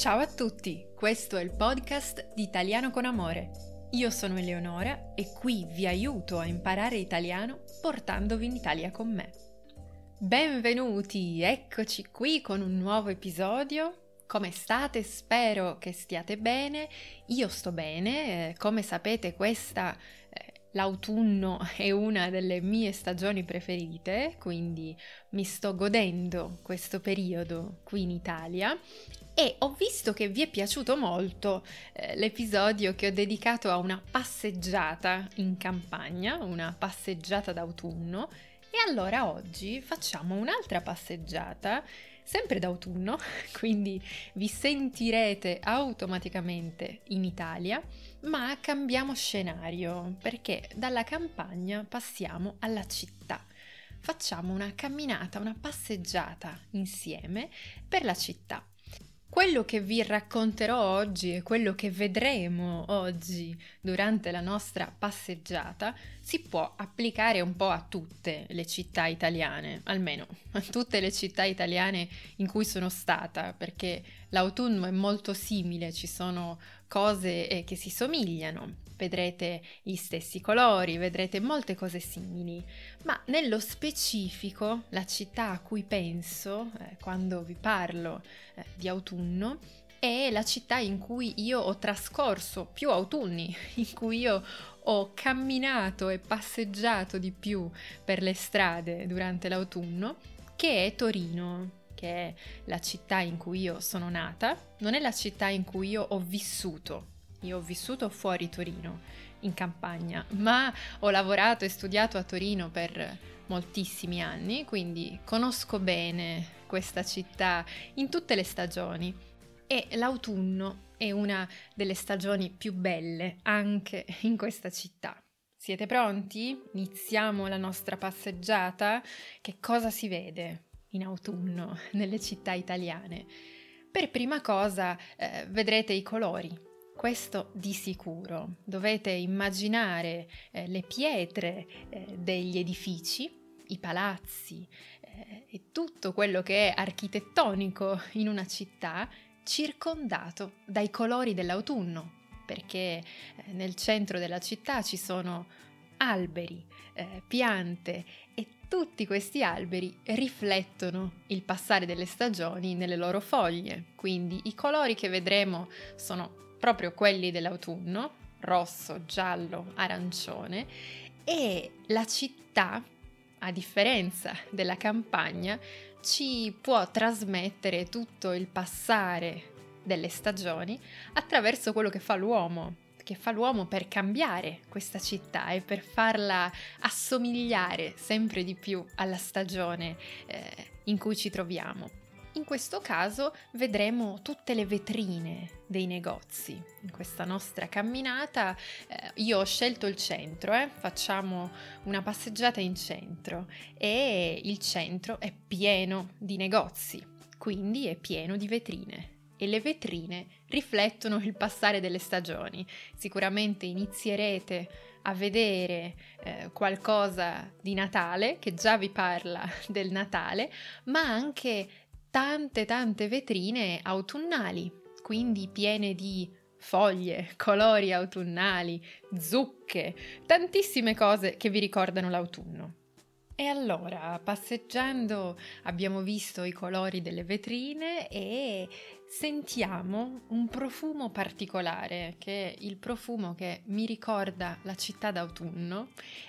Ciao a tutti, questo è il podcast di Italiano con Amore. Io sono Eleonora e qui vi aiuto a imparare italiano portandovi in Italia con me. Benvenuti, eccoci qui con un nuovo episodio. Come state? Spero che stiate bene. Io sto bene, eh, come sapete questa L'autunno è una delle mie stagioni preferite, quindi mi sto godendo questo periodo qui in Italia. E ho visto che vi è piaciuto molto eh, l'episodio che ho dedicato a una passeggiata in campagna, una passeggiata d'autunno. E allora oggi facciamo un'altra passeggiata sempre d'autunno, quindi vi sentirete automaticamente in Italia, ma cambiamo scenario perché dalla campagna passiamo alla città. Facciamo una camminata, una passeggiata insieme per la città. Quello che vi racconterò oggi e quello che vedremo oggi durante la nostra passeggiata si può applicare un po' a tutte le città italiane, almeno a tutte le città italiane in cui sono stata, perché l'autunno è molto simile, ci sono cose eh, che si somigliano, vedrete gli stessi colori, vedrete molte cose simili, ma nello specifico la città a cui penso eh, quando vi parlo eh, di autunno è la città in cui io ho trascorso più autunni, in cui io ho camminato e passeggiato di più per le strade durante l'autunno, che è Torino, che è la città in cui io sono nata, non è la città in cui io ho vissuto io ho vissuto fuori Torino, in campagna, ma ho lavorato e studiato a Torino per moltissimi anni, quindi conosco bene questa città in tutte le stagioni e l'autunno è una delle stagioni più belle anche in questa città. Siete pronti? Iniziamo la nostra passeggiata? Che cosa si vede in autunno nelle città italiane? Per prima cosa eh, vedrete i colori, questo di sicuro. Dovete immaginare eh, le pietre eh, degli edifici, i palazzi eh, e tutto quello che è architettonico in una città circondato dai colori dell'autunno, perché eh, nel centro della città ci sono alberi, eh, piante e tutti questi alberi riflettono il passare delle stagioni nelle loro foglie, quindi i colori che vedremo sono proprio quelli dell'autunno, rosso, giallo, arancione, e la città, a differenza della campagna, ci può trasmettere tutto il passare delle stagioni attraverso quello che fa l'uomo, che fa l'uomo per cambiare questa città e per farla assomigliare sempre di più alla stagione eh, in cui ci troviamo. In questo caso vedremo tutte le vetrine dei negozi. In questa nostra camminata eh, io ho scelto il centro, eh? facciamo una passeggiata in centro e il centro è pieno di negozi, quindi è pieno di vetrine e le vetrine riflettono il passare delle stagioni. Sicuramente inizierete a vedere eh, qualcosa di Natale che già vi parla del Natale, ma anche tante tante vetrine autunnali, quindi piene di foglie, colori autunnali, zucche, tantissime cose che vi ricordano l'autunno. E allora, passeggiando, abbiamo visto i colori delle vetrine e sentiamo un profumo particolare, che è il profumo che mi ricorda la città d'autunno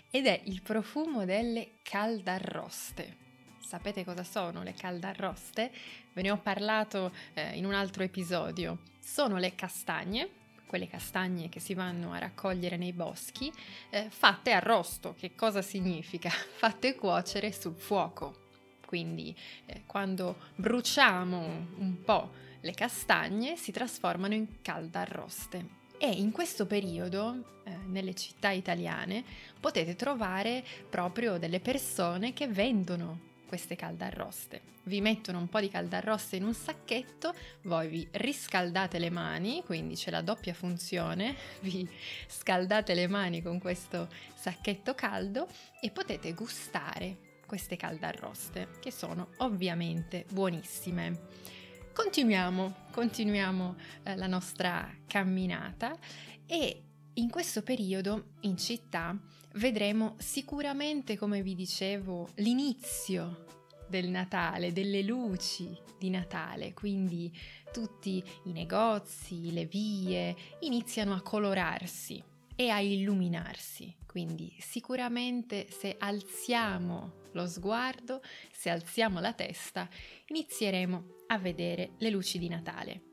ed è il profumo delle caldarroste. Sapete cosa sono le caldarroste? Ve ne ho parlato eh, in un altro episodio. Sono le castagne, quelle castagne che si vanno a raccogliere nei boschi, eh, fatte arrosto. Che cosa significa? Fatte cuocere sul fuoco. Quindi eh, quando bruciamo un po' le castagne si trasformano in caldarroste. E in questo periodo, eh, nelle città italiane, potete trovare proprio delle persone che vendono queste caldarroste. Vi mettono un po' di caldarroste in un sacchetto, voi vi riscaldate le mani, quindi c'è la doppia funzione, vi scaldate le mani con questo sacchetto caldo e potete gustare queste caldarroste, che sono ovviamente buonissime. Continuiamo, continuiamo eh, la nostra camminata e in questo periodo in città vedremo sicuramente, come vi dicevo, l'inizio del Natale, delle luci di Natale, quindi tutti i negozi, le vie iniziano a colorarsi e a illuminarsi. Quindi sicuramente se alziamo lo sguardo, se alziamo la testa, inizieremo a vedere le luci di Natale.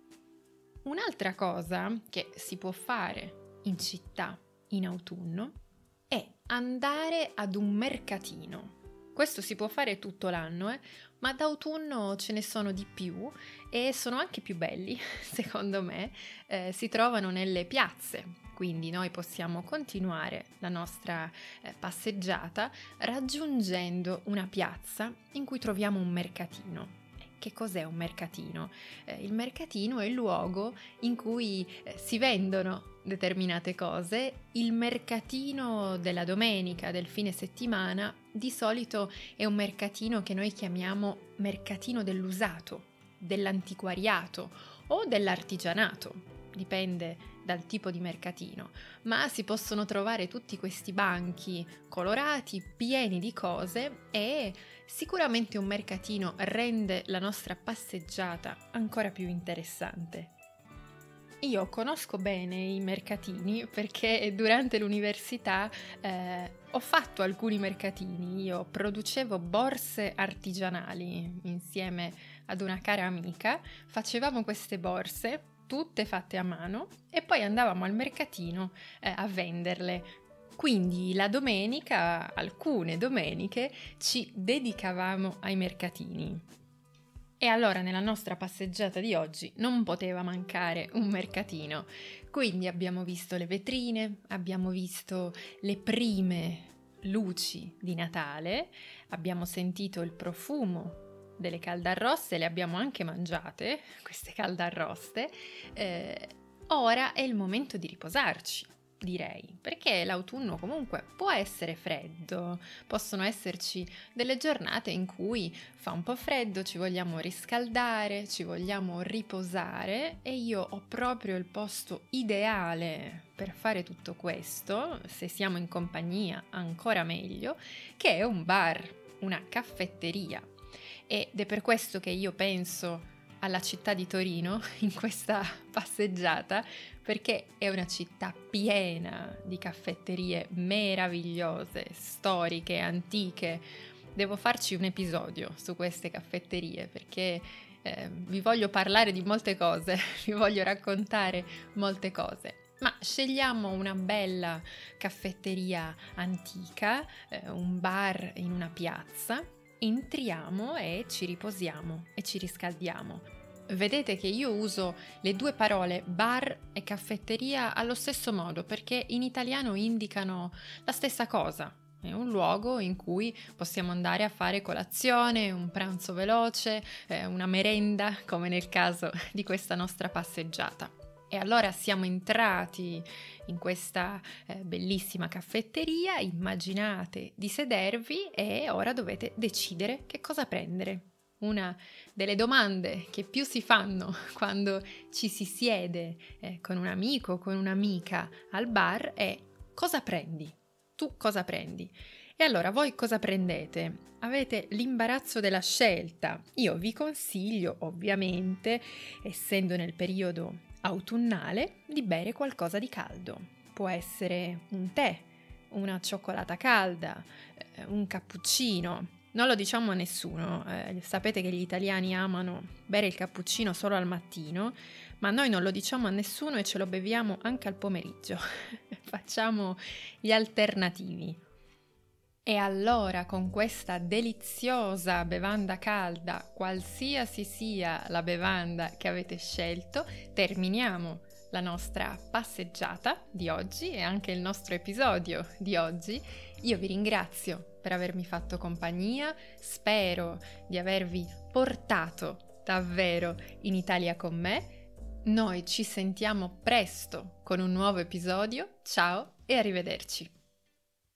Un'altra cosa che si può fare in città in autunno è andare ad un mercatino. Questo si può fare tutto l'anno, eh? ma d'autunno ce ne sono di più e sono anche più belli, secondo me. Eh, si trovano nelle piazze, quindi noi possiamo continuare la nostra eh, passeggiata raggiungendo una piazza in cui troviamo un mercatino. Che cos'è un mercatino? Eh, il mercatino è il luogo in cui eh, si vendono determinate cose. Il mercatino della domenica, del fine settimana, di solito è un mercatino che noi chiamiamo mercatino dell'usato, dell'antiquariato o dell'artigianato. Dipende dal tipo di mercatino, ma si possono trovare tutti questi banchi colorati, pieni di cose e sicuramente un mercatino rende la nostra passeggiata ancora più interessante. Io conosco bene i mercatini perché durante l'università eh, ho fatto alcuni mercatini, io producevo borse artigianali insieme ad una cara amica, facevamo queste borse tutte fatte a mano e poi andavamo al mercatino eh, a venderle. Quindi la domenica, alcune domeniche, ci dedicavamo ai mercatini. E allora nella nostra passeggiata di oggi non poteva mancare un mercatino. Quindi abbiamo visto le vetrine, abbiamo visto le prime luci di Natale, abbiamo sentito il profumo delle caldarroste, le abbiamo anche mangiate, queste caldarroste, eh, ora è il momento di riposarci, direi, perché l'autunno comunque può essere freddo, possono esserci delle giornate in cui fa un po' freddo, ci vogliamo riscaldare, ci vogliamo riposare e io ho proprio il posto ideale per fare tutto questo, se siamo in compagnia ancora meglio, che è un bar, una caffetteria ed è per questo che io penso alla città di Torino in questa passeggiata perché è una città piena di caffetterie meravigliose, storiche, antiche. Devo farci un episodio su queste caffetterie perché eh, vi voglio parlare di molte cose, vi voglio raccontare molte cose. Ma scegliamo una bella caffetteria antica, eh, un bar in una piazza entriamo e ci riposiamo e ci riscaldiamo. Vedete che io uso le due parole bar e caffetteria allo stesso modo perché in italiano indicano la stessa cosa. È un luogo in cui possiamo andare a fare colazione, un pranzo veloce, eh, una merenda, come nel caso di questa nostra passeggiata. E allora siamo entrati in questa eh, bellissima caffetteria, immaginate di sedervi e ora dovete decidere che cosa prendere. Una delle domande che più si fanno quando ci si siede eh, con un amico o con un'amica al bar è cosa prendi? Tu cosa prendi? E allora voi cosa prendete? Avete l'imbarazzo della scelta. Io vi consiglio, ovviamente, essendo nel periodo autunnale di bere qualcosa di caldo. Può essere un tè, una cioccolata calda, eh, un cappuccino. Non lo diciamo a nessuno, eh, sapete che gli italiani amano bere il cappuccino solo al mattino, ma noi non lo diciamo a nessuno e ce lo beviamo anche al pomeriggio. Facciamo gli alternativi. E allora con questa deliziosa bevanda calda, qualsiasi sia la bevanda che avete scelto, terminiamo la nostra passeggiata di oggi e anche il nostro episodio di oggi. Io vi ringrazio per avermi fatto compagnia, spero di avervi portato davvero in Italia con me. Noi ci sentiamo presto con un nuovo episodio. Ciao e arrivederci.